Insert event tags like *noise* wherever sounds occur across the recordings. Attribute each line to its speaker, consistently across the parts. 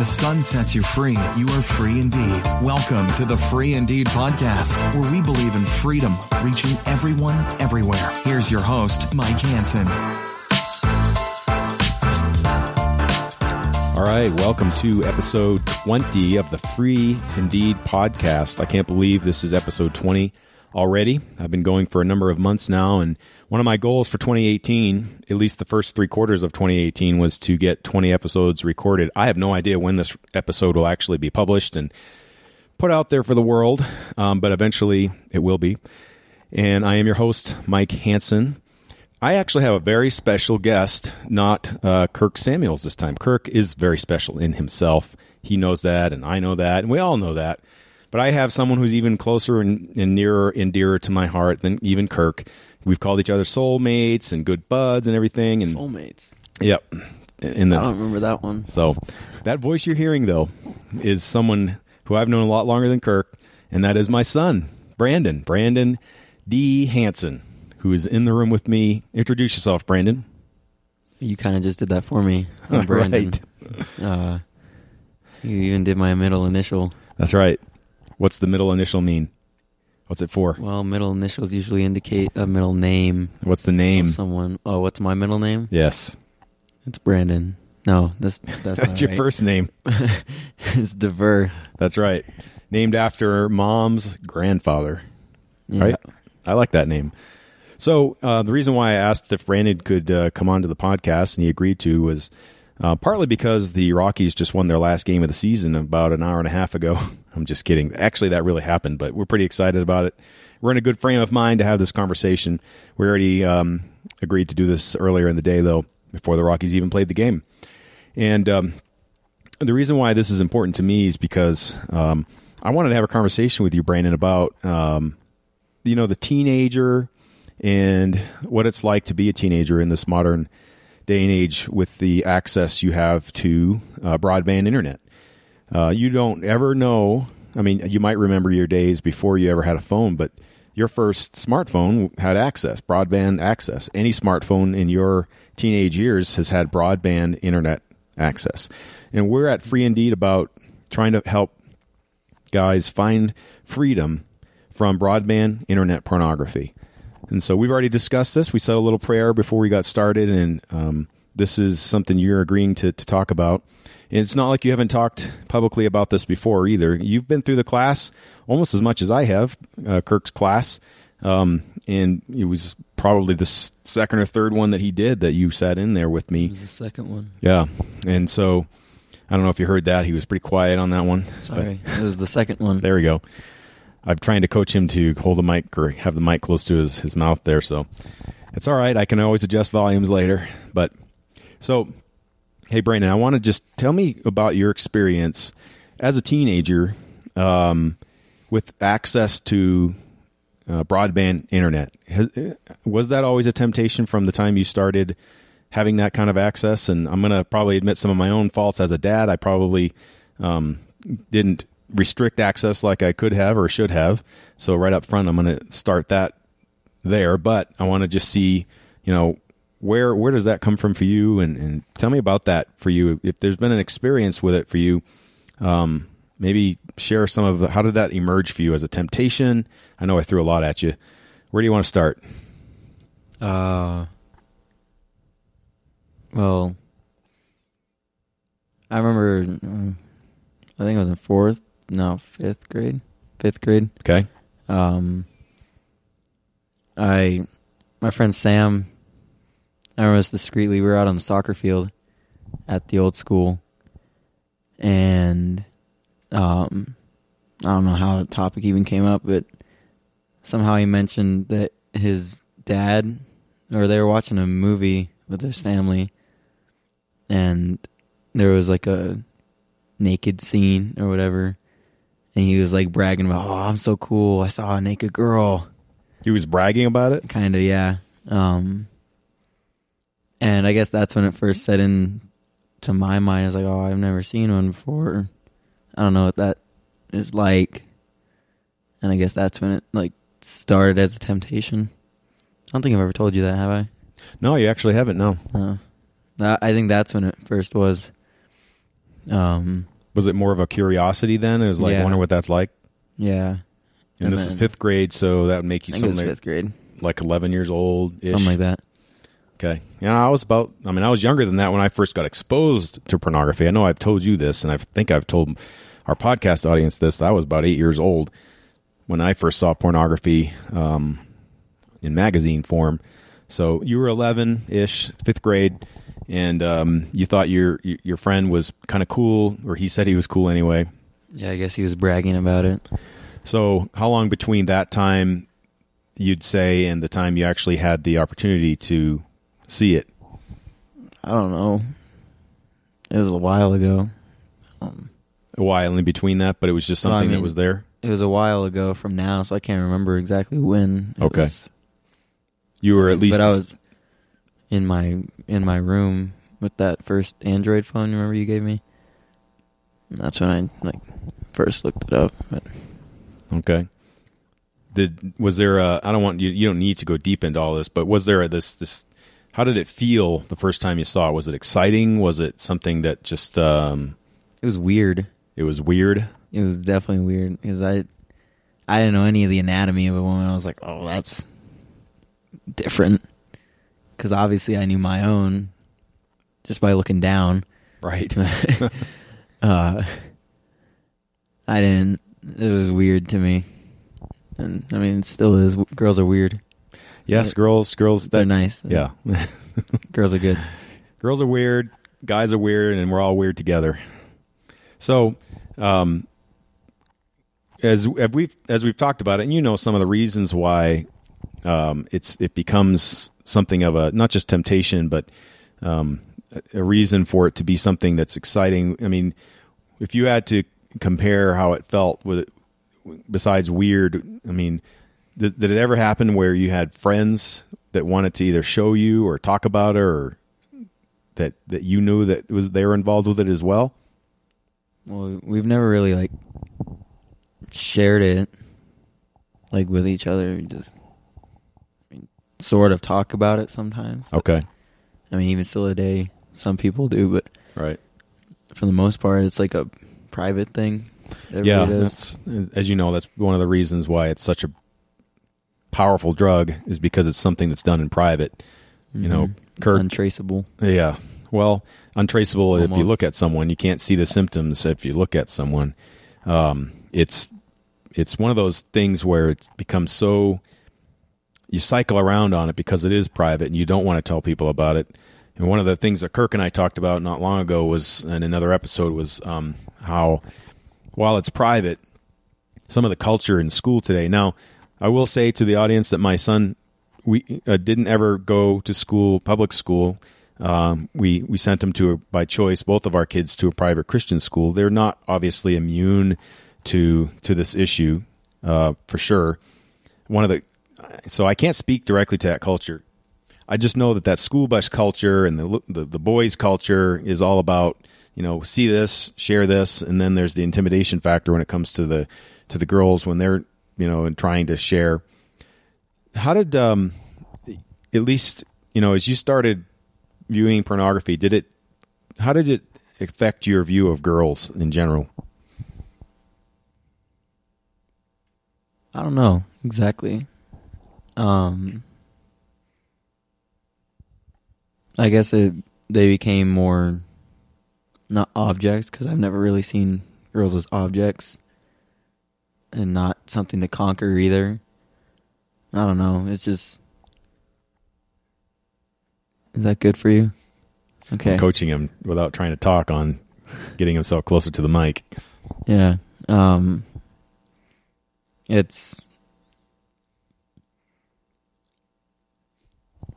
Speaker 1: the Son sets you free, you are free indeed. Welcome to the Free Indeed podcast, where we believe in freedom, reaching everyone, everywhere. Here's your host, Mike Hanson.
Speaker 2: All right, welcome to episode 20 of the Free Indeed podcast. I can't believe this is episode 20 already. I've been going for a number of months now, and one of my goals for 2018, at least the first three quarters of 2018, was to get 20 episodes recorded. I have no idea when this episode will actually be published and put out there for the world, um, but eventually it will be. And I am your host, Mike Hanson. I actually have a very special guest, not uh, Kirk Samuels this time. Kirk is very special in himself. He knows that, and I know that, and we all know that. But I have someone who's even closer and, and nearer and dearer to my heart than even Kirk. We've called each other soulmates and good buds and everything. And
Speaker 3: Soulmates.
Speaker 2: yep, in the
Speaker 3: I don't remember that one.
Speaker 2: so that voice you're hearing though is someone who I've known a lot longer than Kirk, and that is my son, Brandon. Brandon D. Hanson, who is in the room with me. Introduce yourself, Brandon.
Speaker 3: You kind of just did that for me, *laughs* Brandon. Uh, you even did my middle initial.
Speaker 2: That's right. What's the middle initial mean? What's it for?
Speaker 3: Well, middle initials usually indicate a middle name
Speaker 2: What's the
Speaker 3: of
Speaker 2: name?
Speaker 3: someone. Oh, what's my middle name?
Speaker 2: Yes,
Speaker 3: It's Brandon. No, that's *laughs* that's,
Speaker 2: that's
Speaker 3: not
Speaker 2: your
Speaker 3: right.
Speaker 2: first name. *laughs*
Speaker 3: it's Dever.
Speaker 2: That's right. Named after mom's grandfather.
Speaker 3: Yeah.
Speaker 2: Right? I like that name. So uh, the reason why I asked if Brandon could uh, come onto the podcast and he agreed to was uh, partly because the Rockies just won their last game of the season about an hour and a half ago. *laughs* I'm just kidding. Actually, that really happened, but we're pretty excited about it. We're in a good frame of mind to have this conversation. We already um, agreed to do this earlier in the day, though, before the Rockies even played the game. And um, the reason why this is important to me is because um, I wanted to have a conversation with you, Brandon, about um, you know the teenager and what it's like to be a teenager in this modern day and age with the access you have to uh, broadband internet. Uh, you don't ever know. I mean, you might remember your days before you ever had a phone, but your first smartphone had access, broadband access. Any smartphone in your teenage years has had broadband internet access. And we're at Free Indeed about trying to help guys find freedom from broadband internet pornography. And so we've already discussed this. We said a little prayer before we got started, and um, this is something you're agreeing to, to talk about. And it's not like you haven't talked publicly about this before either. You've been through the class almost as much as I have, uh, Kirk's class. Um, and it was probably the second or third one that he did that you sat in there with me.
Speaker 3: It was the second one.
Speaker 2: Yeah. And so I don't know if you heard that. He was pretty quiet on that one. But
Speaker 3: Sorry, it was the second one. *laughs*
Speaker 2: there we go. I'm trying to coach him to hold the mic or have the mic close to his, his mouth there. So it's all right. I can always adjust volumes later. But so, hey, Brandon, I want to just tell me about your experience as a teenager um, with access to uh, broadband internet. Has, was that always a temptation from the time you started having that kind of access? And I'm going to probably admit some of my own faults as a dad. I probably um, didn't restrict access like I could have or should have. So right up front, I'm going to start that there. But I want to just see, you know, where where does that come from for you, and, and tell me about that for you. If there's been an experience with it for you, um, maybe share some of the, how did that emerge for you as a temptation? I know I threw a lot at you. Where do you want to start?
Speaker 3: Uh, well, I remember. mm, I think I was in fourth, no, fifth grade, fifth grade.
Speaker 2: Okay.
Speaker 3: Um, I, my friend Sam, I remember this discreetly. We were out on the soccer field at the old school, and um, I don't know how the topic even came up, but somehow he mentioned that his dad, or they were watching a movie with his family, and there was like a naked scene or whatever. And he was like bragging about, "Oh, I'm so cool! I saw a naked girl."
Speaker 2: He was bragging about it.
Speaker 3: Kind of, yeah. Um, and I guess that's when it first set in to my mind. I was like, "Oh, I've never seen one before. I don't know what that is like." And I guess that's when it like started as a temptation. I don't think I've ever told you that, have I?
Speaker 2: No, you actually haven't. No.
Speaker 3: Uh, I think that's when it first was. Um,
Speaker 2: Was it more of a curiosity then? It was like, I
Speaker 3: Yeah.
Speaker 2: wonder what that's like.
Speaker 3: Yeah.
Speaker 2: And,
Speaker 3: And
Speaker 2: this is
Speaker 3: then-
Speaker 2: fifth grade, so that would make
Speaker 3: I
Speaker 2: you
Speaker 3: think it was
Speaker 2: something
Speaker 3: fifth grade,
Speaker 2: like eleven years old, ish.
Speaker 3: something like that.
Speaker 2: Okay. Yeah, I was about. I mean, I was younger than that when I first got exposed to pornography. I know I've told you this, and I think I've told our podcast audience this. I was about eight years old when I first saw pornography um, in magazine form. So you were eleven ish, fifth grade, and um, you thought your your friend was kind of cool, or he said he was cool anyway.
Speaker 3: Yeah, I guess he was bragging about it.
Speaker 2: So how long between that time you'd say and the time you actually had the opportunity to see it?
Speaker 3: I don't know. It was a while ago. Um,
Speaker 2: a while in between that, but it was just
Speaker 3: Well, I
Speaker 2: something that was there.
Speaker 3: it was a while ago from now, so I can't remember exactly when. it
Speaker 2: Okay.
Speaker 3: was.
Speaker 2: You were at least.
Speaker 3: but I was in my in my room with that first Android phone. Remember you gave me? And that's when I like first looked it up. But
Speaker 2: okay. Did was there a? I don't want you. You don't need to go deep into all this, but was there a, this this? How did it feel the first time you saw it? Was it exciting? Was it something that just um,
Speaker 3: it was weird.
Speaker 2: it was weird?
Speaker 3: It was definitely weird because I I didn't know any of the anatomy of a woman. I was like, oh, that's different. Because obviously I knew my own just by looking down.
Speaker 2: Right. *laughs*
Speaker 3: uh, I didn't. It was weird to me, and I mean, it still is. Girls are weird.
Speaker 2: yes, girls. Girls.
Speaker 3: They're nice.
Speaker 2: yeah. *laughs*
Speaker 3: girls are good.
Speaker 2: girls are weird, guys are weird, and we're all weird together. So, um, as as we've as we've talked about it, and you know some of the reasons why um, it's it becomes something of a not just temptation, but um, a- reason for it to be something that's exciting. I mean, if you had to compare how it felt with it, besides weird, I mean, did, did it ever happen where you had friends that wanted to either show you or talk about it or that that you knew that was they were involved with it as well?
Speaker 3: Well, we've never really like shared it like with each other. We just sort of talk about it sometimes.
Speaker 2: Okay,
Speaker 3: I mean, even still today, some people do, but
Speaker 2: right.
Speaker 3: for the most part, it's like a private thing.
Speaker 2: yeah, that's as you know, that's one of the reasons why it's such a powerful drug is because it's something that's done in private. You know,
Speaker 3: Mhm.
Speaker 2: Kurt.
Speaker 3: untraceable.
Speaker 2: Yeah. Well, untraceable. If you look at someone, you can't see the symptoms. If you look at someone, um, it's it's one of those things where it becomes so you cycle around on it because it is private and you don't want to tell people about it. And one of the things that Kirk and I talked about not long ago was, in another episode, was um, how while it's private, some of the culture in school today. Now, I will say to the audience that my son we uh, didn't ever go to school, public school. Um, we we sent them to a, by choice, both of our kids to a private Christian school. They're not obviously immune to to this issue uh, for sure. One of the so I can't speak directly to that culture. I just know that that school bus culture and the, the the boys culture is all about you know see this, share this, and then there's the intimidation factor when it comes to the to the girls when they're you know and trying to share. How did um at least you know as you started viewing pornography, did it how did it affect your view of girls in general?
Speaker 3: I don't know exactly. Um, I guess it they became more not objects because I've never really seen girls as objects, and not something to conquer either. I don't know. It's just is that good for you? Okay.
Speaker 2: Coaching him without trying to talk on getting himself closer to the mic.
Speaker 3: Yeah. Um it's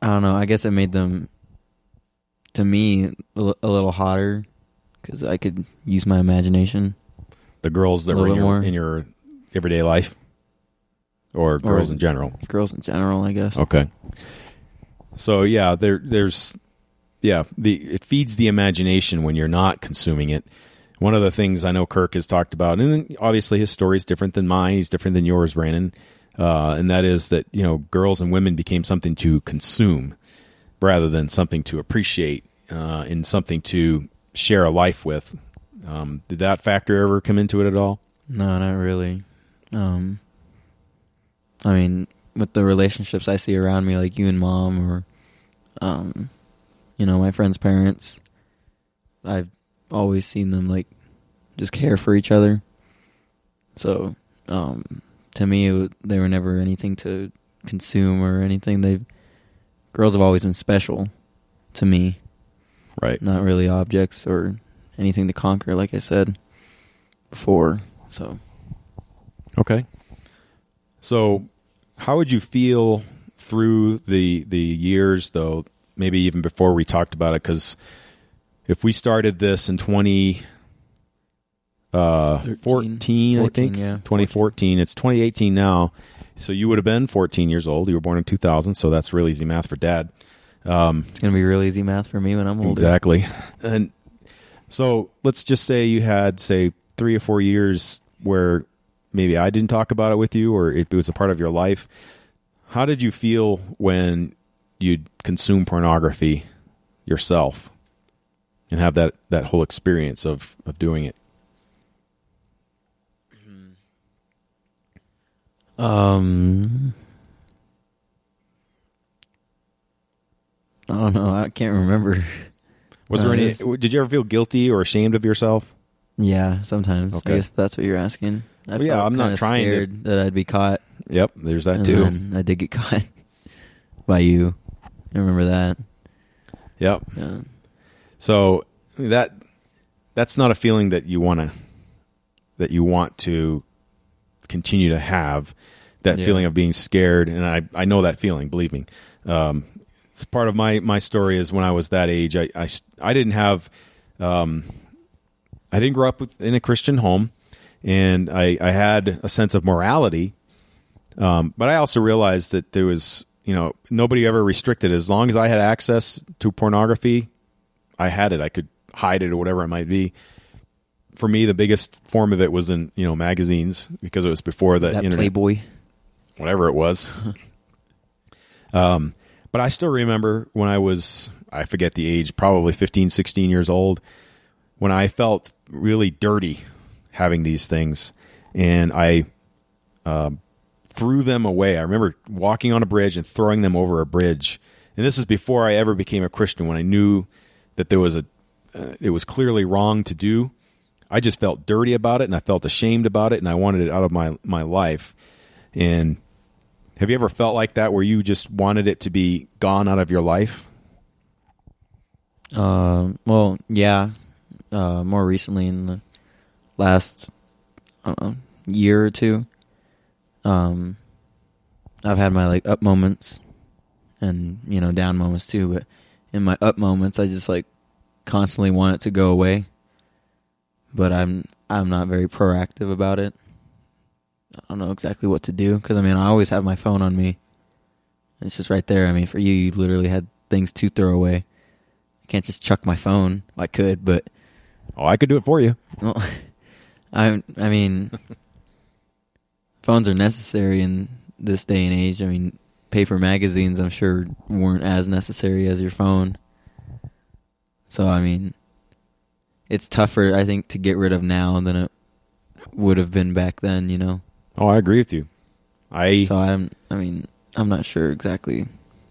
Speaker 3: I don't know. I guess it made them to me a little hotter cuz I could use my imagination.
Speaker 2: The girls that were in your, in your everyday life, or girls in general.
Speaker 3: Girls in general, I guess.
Speaker 2: Okay. So yeah, there there's yeah, the it feeds the imagination when you're not consuming it. One of the things I know Kirk has talked about, and obviously his story is different than mine. He's different than yours, Brandon, uh, and that is that you know girls and women became something to consume rather than something to appreciate uh, and something to share a life with. Um, did that factor ever come into it at all?
Speaker 3: No, not really. Um, I mean, with the relationships I see around me, like you and mom, or um, you know, my friends' parents, I've always seen them like just care for each other. So, um, to me, they were never anything to consume or anything. They've girls have always been special to me,
Speaker 2: Right.
Speaker 3: not really objects or anything to conquer. Like I said before, so.
Speaker 2: Okay. So, how would you feel through the the years, though? Maybe even before we talked about it, because if we started this in twenty uh,
Speaker 3: 13,
Speaker 2: 14, I think
Speaker 3: yeah,
Speaker 2: 2014. It's 2018 now, so you would have been 14 years old. You were born in 2000, so that's really easy math for Dad. Um,
Speaker 3: It's gonna be real easy math for me when I'm older.
Speaker 2: Exactly. *laughs* And so let's just say you had, say, three or four years where maybe I didn't talk about it with you or it was a part of your life. How did you feel when you'd consume pornography yourself and have that, that whole experience of, of doing it?
Speaker 3: Um, I don't know. I can't remember.
Speaker 2: Was
Speaker 3: Uh,
Speaker 2: there any, did you ever feel guilty or ashamed of yourself?
Speaker 3: Yeah, sometimes.
Speaker 2: Okay.
Speaker 3: I guess that's what you're asking. I
Speaker 2: Well, yeah, I'm not trying to-
Speaker 3: scared that I'd be caught.
Speaker 2: Yep, there's that
Speaker 3: and
Speaker 2: too.
Speaker 3: I did get *laughs* caught by you. I remember that.
Speaker 2: Yep.
Speaker 3: Yeah.
Speaker 2: So that that's not a feeling that you want to that you want to continue to have that
Speaker 3: Yeah.
Speaker 2: feeling of being scared and I, I know that feeling believe me um, it's part of my my story is when I was that age I I, I didn't have um, I didn't grow up with, in a Christian home and I, I had a sense of morality um, but I also realized that there was, you know, nobody ever restricted. As long as I had access to pornography, I had it. I could hide it or whatever it might be. For me, the biggest form of it was in, you know, magazines because it was before the
Speaker 3: that
Speaker 2: internet,
Speaker 3: Playboy.
Speaker 2: whatever it was. *laughs* um, but I still remember when I was, I forget the age, probably 15, 16 years old, when I felt really dirty having these things. And I, threw them away. I remember walking on a bridge and throwing them over a bridge. And this is before I ever became a Christian when I knew that there was a uh, it was clearly wrong to do. I just felt dirty about it and I felt ashamed about it and I wanted it out of my my life. And have you ever felt like that where you just wanted it to be gone out of your life?
Speaker 3: Um, well, yeah. Uh, more recently, in the last I year or two, um, I've had my like up moments, and you know down moments too. But in my up moments, I just like constantly want it to go away. But I'm I'm not very proactive about it. I don't know exactly what to do because I mean I always have my phone on me. It's just right there. I mean, for you, you literally had things to throw away. I can't just chuck my phone. I could, but
Speaker 2: Oh, I could do it for you.
Speaker 3: well, *laughs* I I mean, *laughs* phones are necessary in this day and age. I mean, paper magazines I'm sure weren't as necessary as your phone. So I mean, it's tougher I think to get rid of now than it would have been back then. You know.
Speaker 2: Oh, I agree with you. I
Speaker 3: So I'm I mean I'm not sure exactly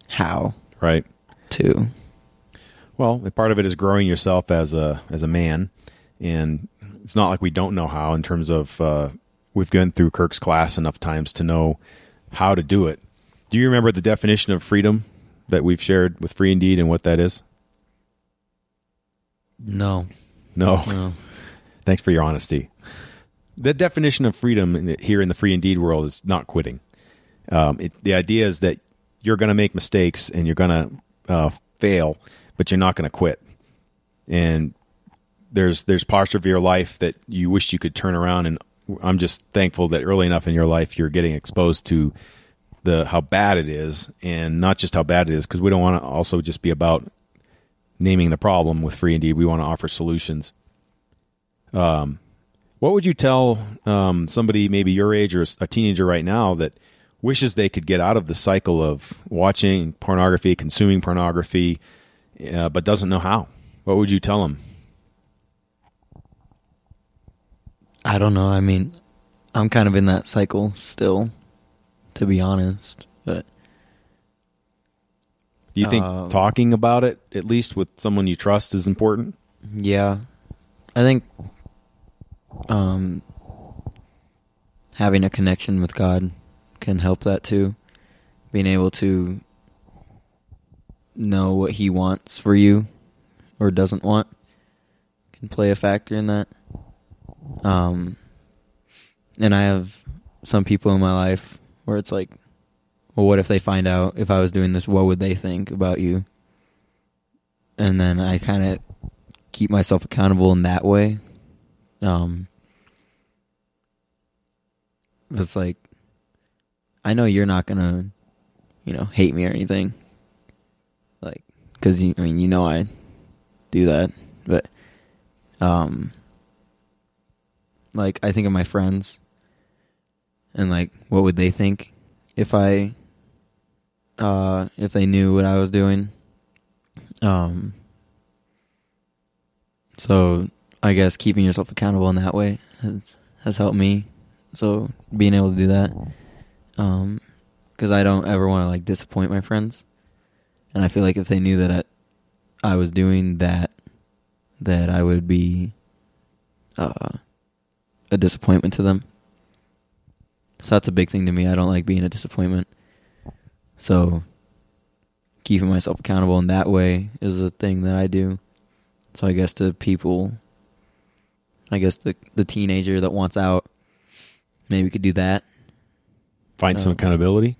Speaker 3: how
Speaker 2: right.
Speaker 3: to.
Speaker 2: Well, part of it is growing yourself as a as a man, and it's not like we don't know how. In terms of uh, we've gone through Kirk's class enough times to know how to do it. Do you remember the definition of freedom that we've shared with Free Indeed and what that is?
Speaker 3: No.
Speaker 2: No.
Speaker 3: No. *laughs*
Speaker 2: Thanks for your honesty. The definition of freedom in the, here in the Free Indeed world is not quitting. Um, it, the idea is that you're going to make mistakes and you're going to uh, fail, but you're not going to quit. And there's there's parts of your life that you wish you could turn around. And I'm just thankful that early enough in your life you're getting exposed to the how bad it is, and not just how bad it is, because we don't want to also just be about naming the problem with Free Indeed. We want to offer solutions. Um, what would you tell um, somebody maybe your age or a teenager right now that wishes they could get out of the cycle of watching pornography, consuming pornography, uh, but doesn't know how? What would you tell them?
Speaker 3: I don't know. I mean, I'm kind of in that cycle still, to be honest. But
Speaker 2: Do you think
Speaker 3: Um,
Speaker 2: talking about it, at least with someone you trust, is important?
Speaker 3: yeah, I think um, having a connection with God can help that too. Being able to know what He wants for you or doesn't want can play a factor in that. Um, and I have some people in my life where it's like, well, what if they find out if I was doing this? What would they think about you? And then I kind of keep myself accountable in that way. Um, it's like, I know you're not gonna, you know, hate me or anything. Like, cause you, I mean, you know, I do that, but, um, like I think of my friends, and like, what would they think if I, uh, if they knew what I was doing? Um, so I guess keeping yourself accountable in that way has has helped me. So being able to do that, um, because I don't ever want to like disappoint my friends, and I feel like if they knew that I, I was doing that, that I would be, uh, a disappointment to them. So that's a big thing to me. I don't like being a disappointment. So keeping myself accountable in that way is a thing that I do. So I guess the people, I guess the the teenager that wants out, maybe could do that.
Speaker 2: Find some
Speaker 3: Um,
Speaker 2: accountability.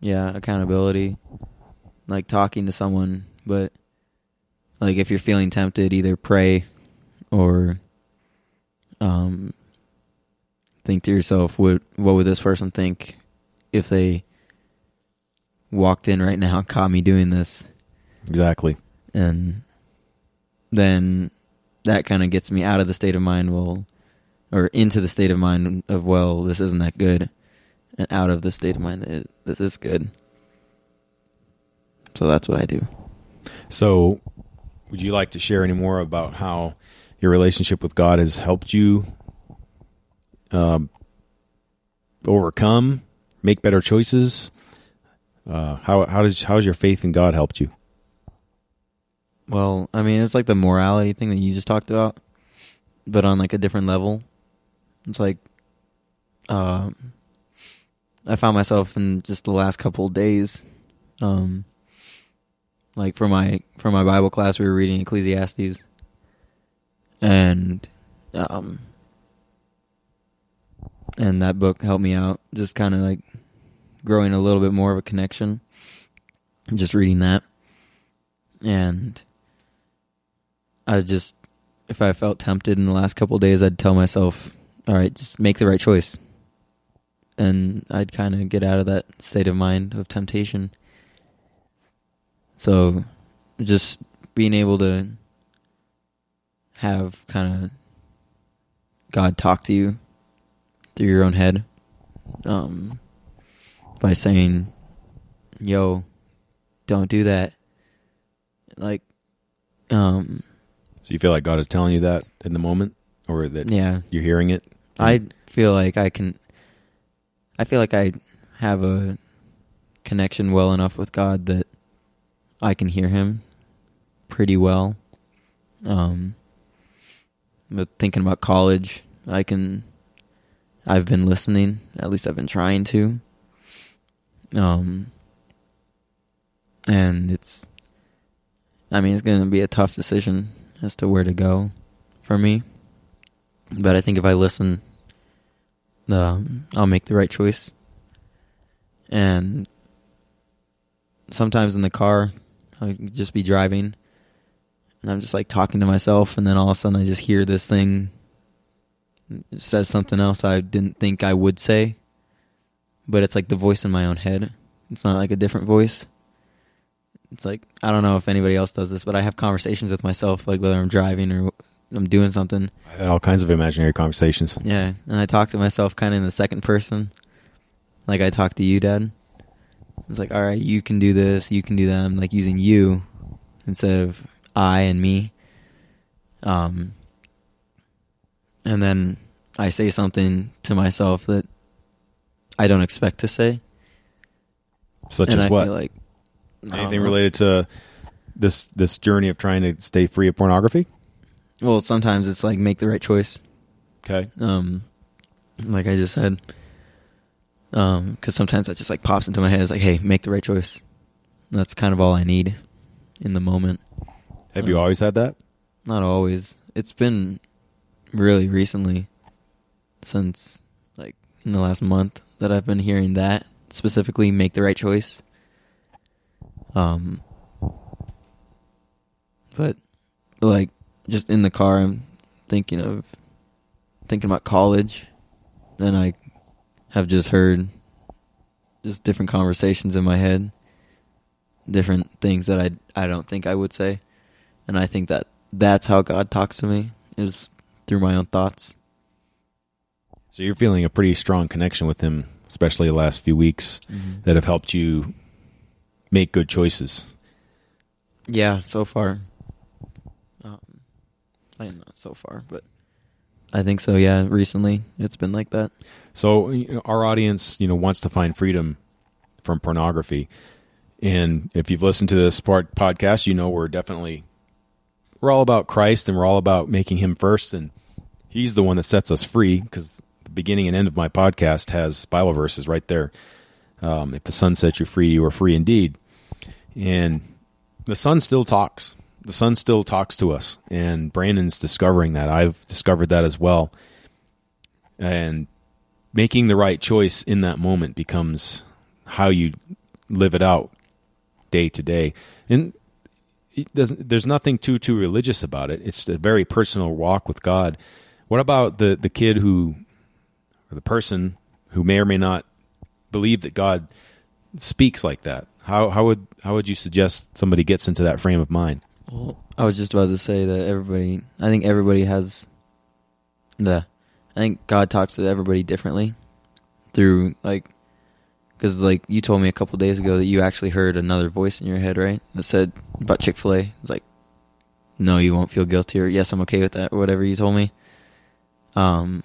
Speaker 3: Yeah, accountability, like talking to someone. But like if you're feeling tempted, either pray or um think to yourself, what what would this person think if they walked in right now caught me doing this?
Speaker 2: Exactly.
Speaker 3: and then that kind of gets me out of the state of mind well or into the state of mind of well this isn't that good and out of the state of mind that this is good so that's what i do
Speaker 2: So, would you like to share any more about how your relationship with God has helped you um, overcome, make better choices? Uh, how how does how has your faith in God helped you?
Speaker 3: well i mean it's like the morality thing that you just talked about but on like a different level it's like um i found myself in just the last couple of days um like for my for my bible class we were reading ecclesiastes and um and that book helped me out just kind of like growing a little bit more of a connection just reading that. And i just if i felt tempted in the last couple days i'd tell myself all right just make the right choice. And i'd kind of get out of that state of mind of temptation. So just being able to have kind of God talk to you through your own head um, by saying, yo, don't do that. Like, um,
Speaker 2: So you feel like God is telling you that in the moment, or that
Speaker 3: yeah,
Speaker 2: you're hearing it?
Speaker 3: I feel like I can. I feel like I have a connection well enough with God that I can hear Him pretty well. Um, but thinking about college, I can. I've been listening. At least I've been trying to. Um, and it's. I mean, it's going to be a tough decision as to where to go for me. But I think if I listen, um, I'll make the right choice. And sometimes in the car, I'll just be driving, and I'm just like talking to myself, and then all of a sudden I just hear this thing says something else I didn't think I would say, but it's like the voice in my own head. It's not like a different voice. It's like I don't know if anybody else does this, but I have conversations with myself, like whether I'm driving or I'm doing something.
Speaker 2: I've had all kinds of imaginary conversations.
Speaker 3: Yeah, and I talk to myself kind of in the second person, like I talk to you, Dad. It's like, all right, you can do this, you can do that. I'm like using you instead of I and me. Um, and then I say something to myself that I don't expect to say.
Speaker 2: Such
Speaker 3: and
Speaker 2: as
Speaker 3: I
Speaker 2: what?
Speaker 3: Feel like I don't
Speaker 2: Anything
Speaker 3: know.
Speaker 2: related to this this journey of trying to stay free of pornography?
Speaker 3: Well, sometimes it's like make the right choice.
Speaker 2: Okay.
Speaker 3: Um, like I just said. Um, because sometimes that just like pops into my head. It's like, hey, make the right choice. And that's kind of all I need in the moment.
Speaker 2: Have you
Speaker 3: Um,
Speaker 2: always had that?
Speaker 3: Not always. It's been really recently, since like in the last month, that I've been hearing that specifically make the right choice. Um, but like just in the car, I'm thinking of thinking about college, and I have just heard just different conversations in my head, different things that I I don't think I would say, and I think that that's how God talks to me is through my own thoughts.
Speaker 2: So you're feeling a pretty strong connection with him, especially the last few weeks that have helped you make good choices.
Speaker 3: Yeah, so far. Um, I mean, not so far, but I think so. Yeah, recently it's been like that.
Speaker 2: So you know, our audience, you know, wants to find freedom from pornography, and if you've listened to this part podcast, you know we're definitely we're all about Christ and we're all about making Him first, and He's the one that sets us free. Because beginning and end of my podcast has Bible verses right there. Um, if the Son sets you free, you are free indeed. And the Son still talks. The Son still talks to us, and Brandon's discovering that. I've discovered that as well. And making the right choice in that moment becomes how you live it out day to day. And it doesn't, there's nothing too too religious about it. It's a very personal walk with God. What about the the kid who, or the person who may or may not believe that God speaks like that? How how would how would you suggest somebody gets into that frame of mind?
Speaker 3: Well, I was just about to say that everybody. I think everybody has the. I think God talks to everybody differently through like, because like you told me a couple days ago that you actually heard another voice in your head, right? That said about Chick Fil A. It's like, no, you won't feel guilty, or yes, I'm okay with that, or whatever you told me. Um,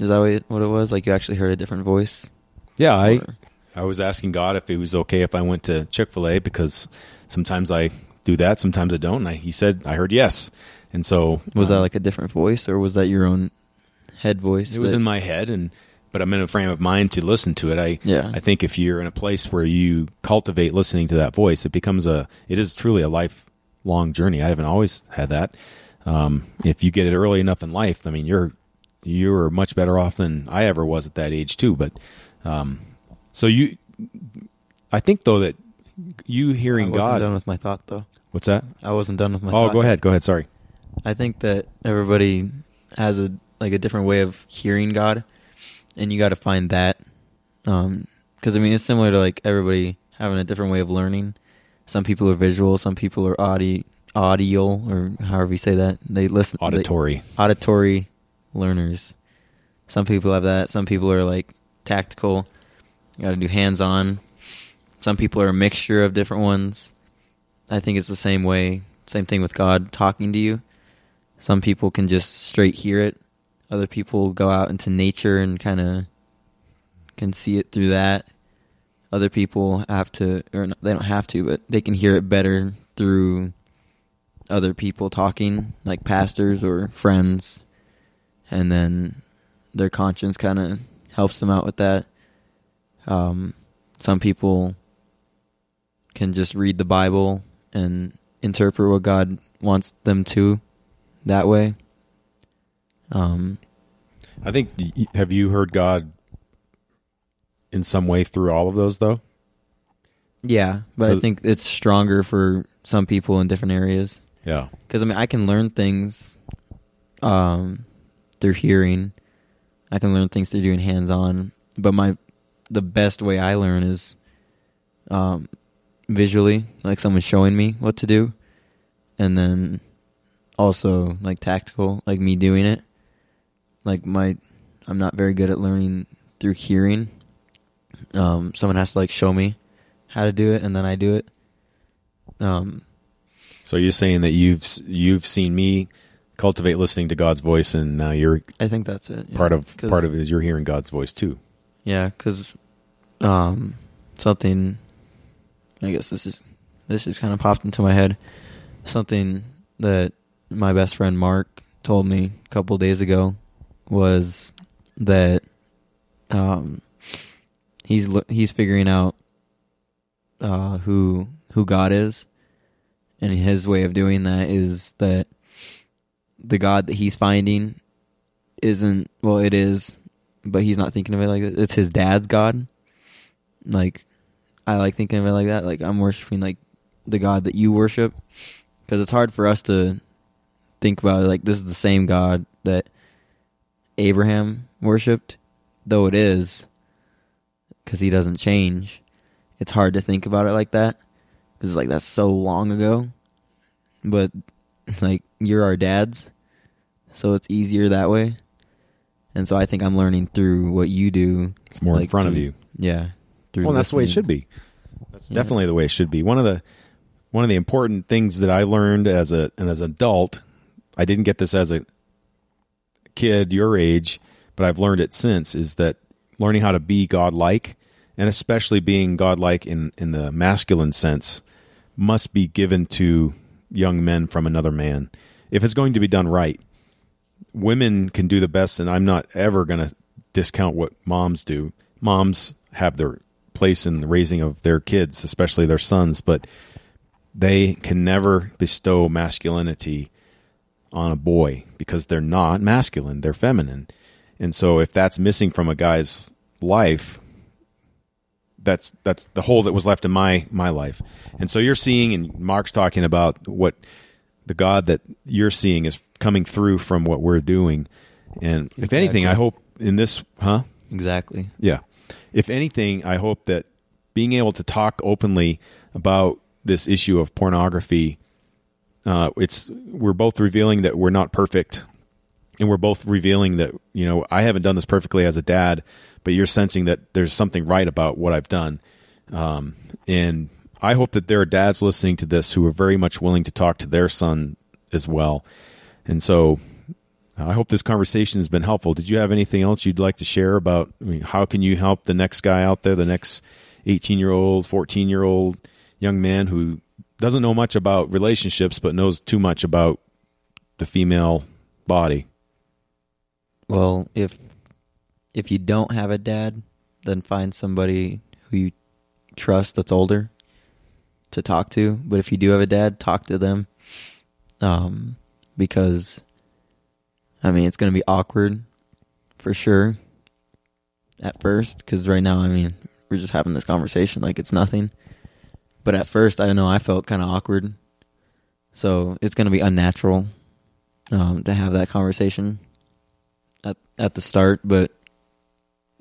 Speaker 3: is that what it, was? Like you actually heard a different voice?
Speaker 2: Yeah, I
Speaker 3: Or-
Speaker 2: I was asking God if it was okay if I went to Chick Fil A because sometimes I do that, sometimes I don't. And I, he said I heard yes, and so
Speaker 3: was that
Speaker 2: um,
Speaker 3: like a different voice, or was that your own head voice?
Speaker 2: it was
Speaker 3: that-
Speaker 2: in my head, and but I'm in a frame of mind to listen to it. I
Speaker 3: Yeah.
Speaker 2: I think if you're in a place where you cultivate listening to that voice, it becomes a it is truly a lifelong journey. I haven't always had that. Um, if you get it early enough in life, I mean, you're you're much better off than I ever was at that age too. But um, so you, I think though that you
Speaker 3: I
Speaker 2: hearing
Speaker 3: wasn't
Speaker 2: God.
Speaker 3: done with my thought though.
Speaker 2: What's that?
Speaker 3: I wasn't done with my.
Speaker 2: oh,
Speaker 3: thought.
Speaker 2: go ahead. Go ahead. Sorry.
Speaker 3: I think that everybody has a like a different way of hearing God, and you got to find that. Um, because I mean, it's similar to like everybody having a different way of learning. Some people are visual, some people are audi audio, or however you say that. They listen they-
Speaker 2: Auditory.
Speaker 3: Learners. Some people have that. Some people are like tactical. You got to do hands on. Some people are a mixture of different ones. I think it's the same way. Same thing with God talking to you. Some people can just straight hear it. Other people go out into nature and kind of can see it through that. Other people have to, or they don't have to, but they can hear it better through other people talking, like pastors or friends, and then their conscience kind of helps them out with that. Um, some people can just read the Bible and interpret what God wants them to that way. Um,
Speaker 2: I think. Have you heard God in some way through all of those though?
Speaker 3: yeah, but I think it's stronger for some people in different areas.
Speaker 2: Yeah.
Speaker 3: because I mean I can learn things um through hearing. I can learn things through doing hands on, but my the best way I learn is um visually, like someone showing me what to do, and then also like tactical, like me doing it. Like my I'm not very good at learning through hearing. Um someone has to like show me how to do it and then I do it. Um
Speaker 2: So you're saying that you've you've seen me cultivate listening to God's voice, and now you're
Speaker 3: I think that's it. yeah.
Speaker 2: part of
Speaker 3: 'Cause-
Speaker 2: part of it is you're hearing God's voice too.
Speaker 3: Yeah, because um, something. I guess this is this just kind of popped into my head. Something that my best friend Mark told me a couple days ago was that um, he's lo- he's figuring out uh, who who God is, and his way of doing that is that the God that he's finding isn't well, it is, but he's not thinking of it like that. It's his dad's God. Like, I like thinking of it like that. Like I'm worshiping like the God that you worship, because it's hard for us to think about it like this is the same God that Abraham worshipped, though it is, because he doesn't change. It's hard to think about it like that, because like that's so long ago. But like you're our dads, so it's easier that way. And so I think I'm learning through what you do.
Speaker 2: It's more in
Speaker 3: like,
Speaker 2: front of you.
Speaker 3: Yeah. Through
Speaker 2: Well, that's the way it should be. That's
Speaker 3: Yeah.
Speaker 2: definitely the way it should be. One of the one of the important things that I learned as a and as an adult, I didn't get this as a kid your age, but I've learned it since is that learning how to be godlike and especially being godlike in in the masculine sense must be given to young men from another man if it's going to be done right. Women can do the best and I'm not ever going to discount what moms do. Moms have their place in the raising of their kids, especially their sons, but they can never bestow masculinity on a boy because they're not masculine, they're feminine. And so if that's missing from a guy's life, that's that's the hole that was left in my my life. And so you're seeing and Mark's talking about what the God that you're seeing is coming through from what we're doing. And if anything, I hope in this, huh?
Speaker 3: Exactly.
Speaker 2: Yeah. If anything, I hope that being able to talk openly about this issue of pornography, uh, it's we're both revealing that we're not perfect, and we're both revealing that you know I haven't done this perfectly as a dad, but you're sensing that there's something right about what I've done, um, and I hope that there are dads listening to this who are very much willing to talk to their son as well, and so I hope this conversation has been helpful. Did you have anything else you'd like to share about I mean, how can you help the next guy out there, the next 18 year old, 14 year old young man who doesn't know much about relationships but knows too much about the female body?
Speaker 3: Well, if if you don't have a dad, then find somebody who you trust that's older to talk to. But if you do have a dad, talk to them. Um, because I mean, it's going to be awkward for sure at first. Because right now, I mean, we're just having this conversation like it's nothing. But at first, I know I felt kind of awkward. So it's going to be unnatural um, to have that conversation at at the start, but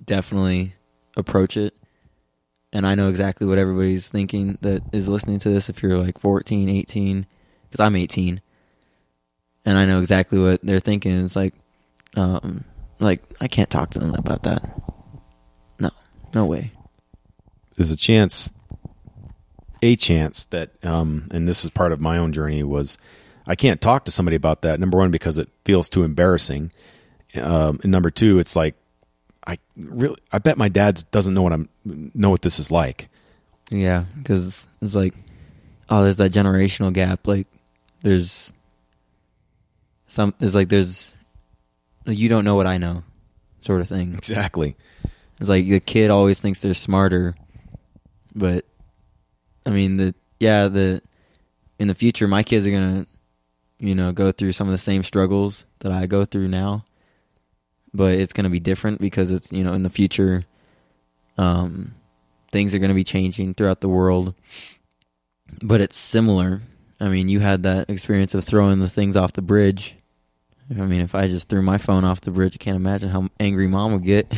Speaker 3: definitely approach it. And I know exactly what everybody's thinking that is listening to this if you're like 14, 18 cuz I'm 18. And I know exactly what they're thinking. It's like um like I can't talk to them about that. No. No way.
Speaker 2: There's a chance, a chance that, um, and this is part of my own journey, was I can't talk to somebody about that. Number one, because it feels too embarrassing. Um, and number two, it's like, I really, I bet my dad doesn't know what I'm, know what this is like.
Speaker 3: Yeah, cuz it's like oh, there's that generational gap like there's some it's like there's you don't know what I know sort of thing.
Speaker 2: Exactly.
Speaker 3: It's like the kid always thinks they're smarter, but I mean the yeah the in the future my kids are gonna you know go through some of the same struggles that I go through now, but it's gonna be different because it's you know in the future, um, things are gonna be changing throughout the world, but it's similar. I mean, you had that experience of throwing the things off the bridge. I mean, if I just threw my phone off the bridge, I can't imagine how angry mom would get.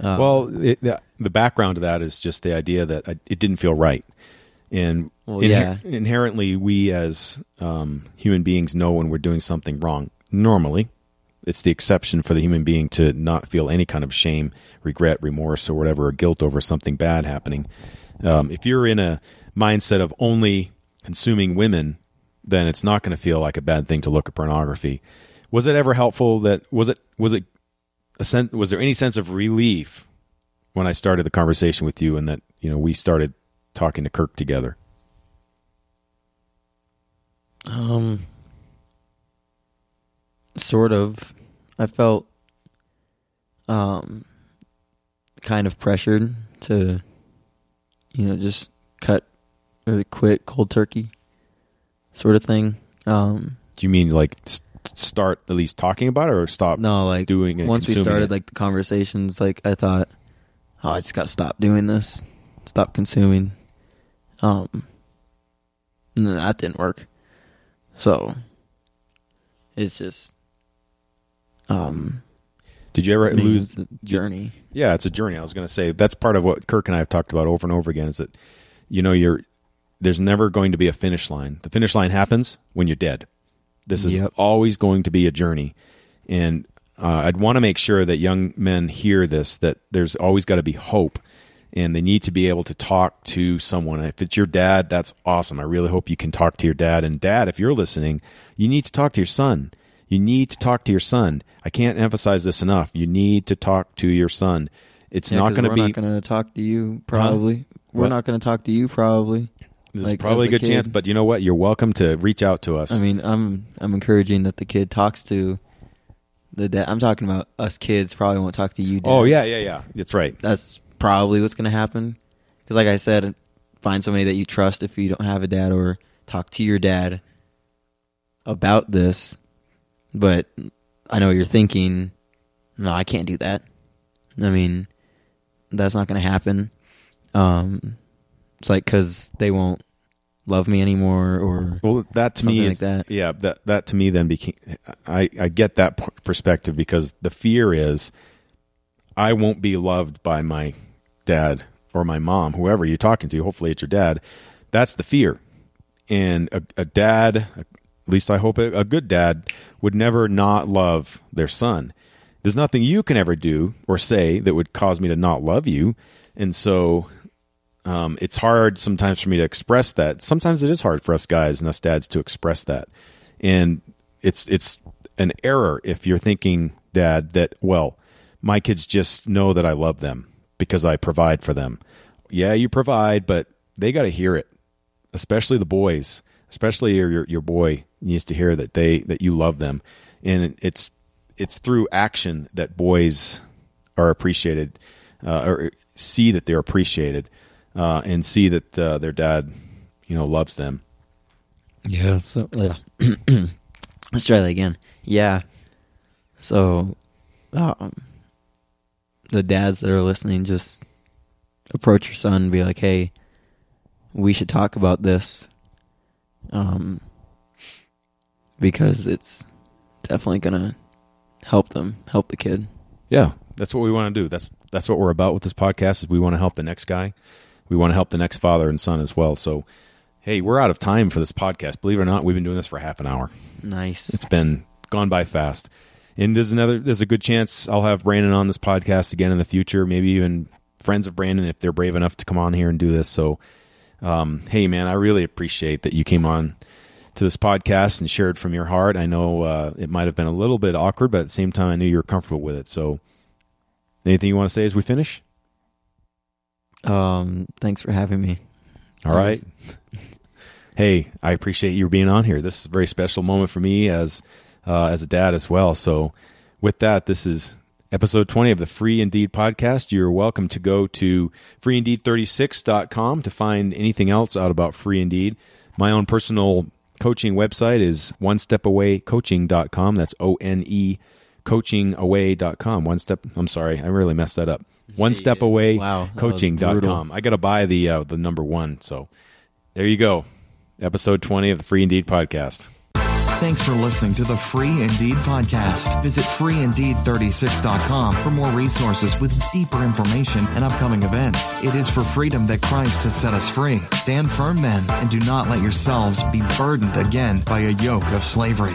Speaker 3: Um, *laughs*
Speaker 2: well, it, the, the background to that is just the idea that I, it didn't feel right, and
Speaker 3: Well, yeah.
Speaker 2: inherently, we as um, human beings know when we're doing something wrong. Normally, it's the exception for the human being to not feel any kind of shame, regret, remorse, or whatever, or guilt over something bad happening. Um, if you're in a mindset of only consuming women then it's not going to feel like a bad thing to look at pornography. Was it ever helpful that was it was it a sense was there any sense of relief when I started the conversation with you and that, you know, we started talking to Kirk together?
Speaker 3: Um, sort of. I felt um kind of pressured to, you know, just cut or quit cold turkey, sort of thing. Um,
Speaker 2: Do you mean like s- start at least talking about it or stop
Speaker 3: no, like
Speaker 2: doing it?
Speaker 3: once we started
Speaker 2: it?
Speaker 3: like the conversations, like I thought, oh, I just got to stop doing this, stop consuming. Um, and then that didn't work. So it's just, um,
Speaker 2: Did you ever lose
Speaker 3: it's a journey.
Speaker 2: Yeah, it's a journey. I was going to say that's part of what Kirk and I have talked about over and over again is that you know you're there's never going to be a finish line. The finish line happens when you're dead. This is
Speaker 3: Yep.
Speaker 2: always going to be a journey, and uh, I'd want to make sure that young men hear this that there's always got to be hope, and they need to be able to talk to someone. If it's your dad, that's awesome. I really hope you can talk to your dad. And dad, if you're listening, you need to talk to your son. You need to talk to your son. I can't emphasize this enough. You need to talk to your son. It's
Speaker 3: Yeah,
Speaker 2: not going to be.
Speaker 3: we're not going to talk to you. Probably, we're
Speaker 2: What?
Speaker 3: not going to talk to you. Probably.
Speaker 2: There's
Speaker 3: like,
Speaker 2: probably a good chance, but you know what? You're welcome to reach out to us.
Speaker 3: I mean, I'm I'm encouraging that the kid talks to the dad. I'm talking about us kids. Probably won't talk to you.
Speaker 2: oh yeah, yeah, yeah. That's right.
Speaker 3: That's probably what's going to happen. Because, like I said, find somebody that you trust if you don't have a dad, or talk to your dad about this. But I know you're thinking, no, I can't do that. I mean, that's not going to happen. Um, it's like because they won't love me anymore, or
Speaker 2: Well, that to me
Speaker 3: Something like
Speaker 2: is
Speaker 3: that.
Speaker 2: yeah. That that to me then became. I I get that p- perspective because the fear is, I won't be loved by my dad or my mom, whoever you're talking to. Hopefully, it's your dad. That's the fear, and a, a dad, at least I hope a, a good dad, would never not love their son. There's nothing you can ever do or say that would cause me to not love you, and so um, it's hard sometimes for me to express that. Sometimes it is hard for us guys and us dads to express that, and it's it's an error if you're thinking, Dad, that well, my kids just know that I love them because I provide for them. Yeah, you provide, but they got to hear it, especially the boys, especially your, your boy needs to hear that they that you love them, and it's it's through action that boys are appreciated uh, or see that they're appreciated uh, and see that uh, their dad, you know, loves them.
Speaker 3: Yeah. So yeah. *clears throat* let's try that again. Yeah. So, um, the dads that are listening, just approach your son and be like, "Hey, we should talk about this," um, because it's definitely gonna help them, help the kid.
Speaker 2: Yeah, that's what we want to do. That's that's what we're about with this podcast. Is we want to help the next guy. We want to help the next father and son as well. So, hey, we're out of time for this podcast. Believe it or not, we've been doing this for half an hour.
Speaker 3: Nice.
Speaker 2: It's been gone by fast. And there's another there's a good chance I'll have Brandon on this podcast again in the future, maybe even friends of Brandon if they're brave enough to come on here and do this. So um, hey man, I really appreciate that you came on to this podcast and shared from your heart. I know uh, it might have been a little bit awkward, but at the same time I knew you were comfortable with it. So anything you want to say as we finish?
Speaker 3: Um, thanks for having me.
Speaker 2: All right. *laughs* Hey, I appreciate you being on here. This is a very special moment for me as uh, as a dad as well. So, with that, this is episode 20 of the Free Indeed podcast. You're welcome to go to freeindeed36.com to find anything else out about Free Indeed. My own personal coaching website is one step away coaching.com. That's O N E coachingaway.com. One step, I'm sorry, I really messed that up. One step away
Speaker 3: Wow, that was
Speaker 2: coaching.com. I got to buy the uh, the number one. So there you go. Episode 20 of the Free Indeed podcast.
Speaker 1: Thanks for listening to the Free Indeed podcast. Visit freeindeed36.com for more resources with deeper information and upcoming events. It is for freedom that Christ has set us free. Stand firm then and do not let yourselves be burdened again by a yoke of slavery.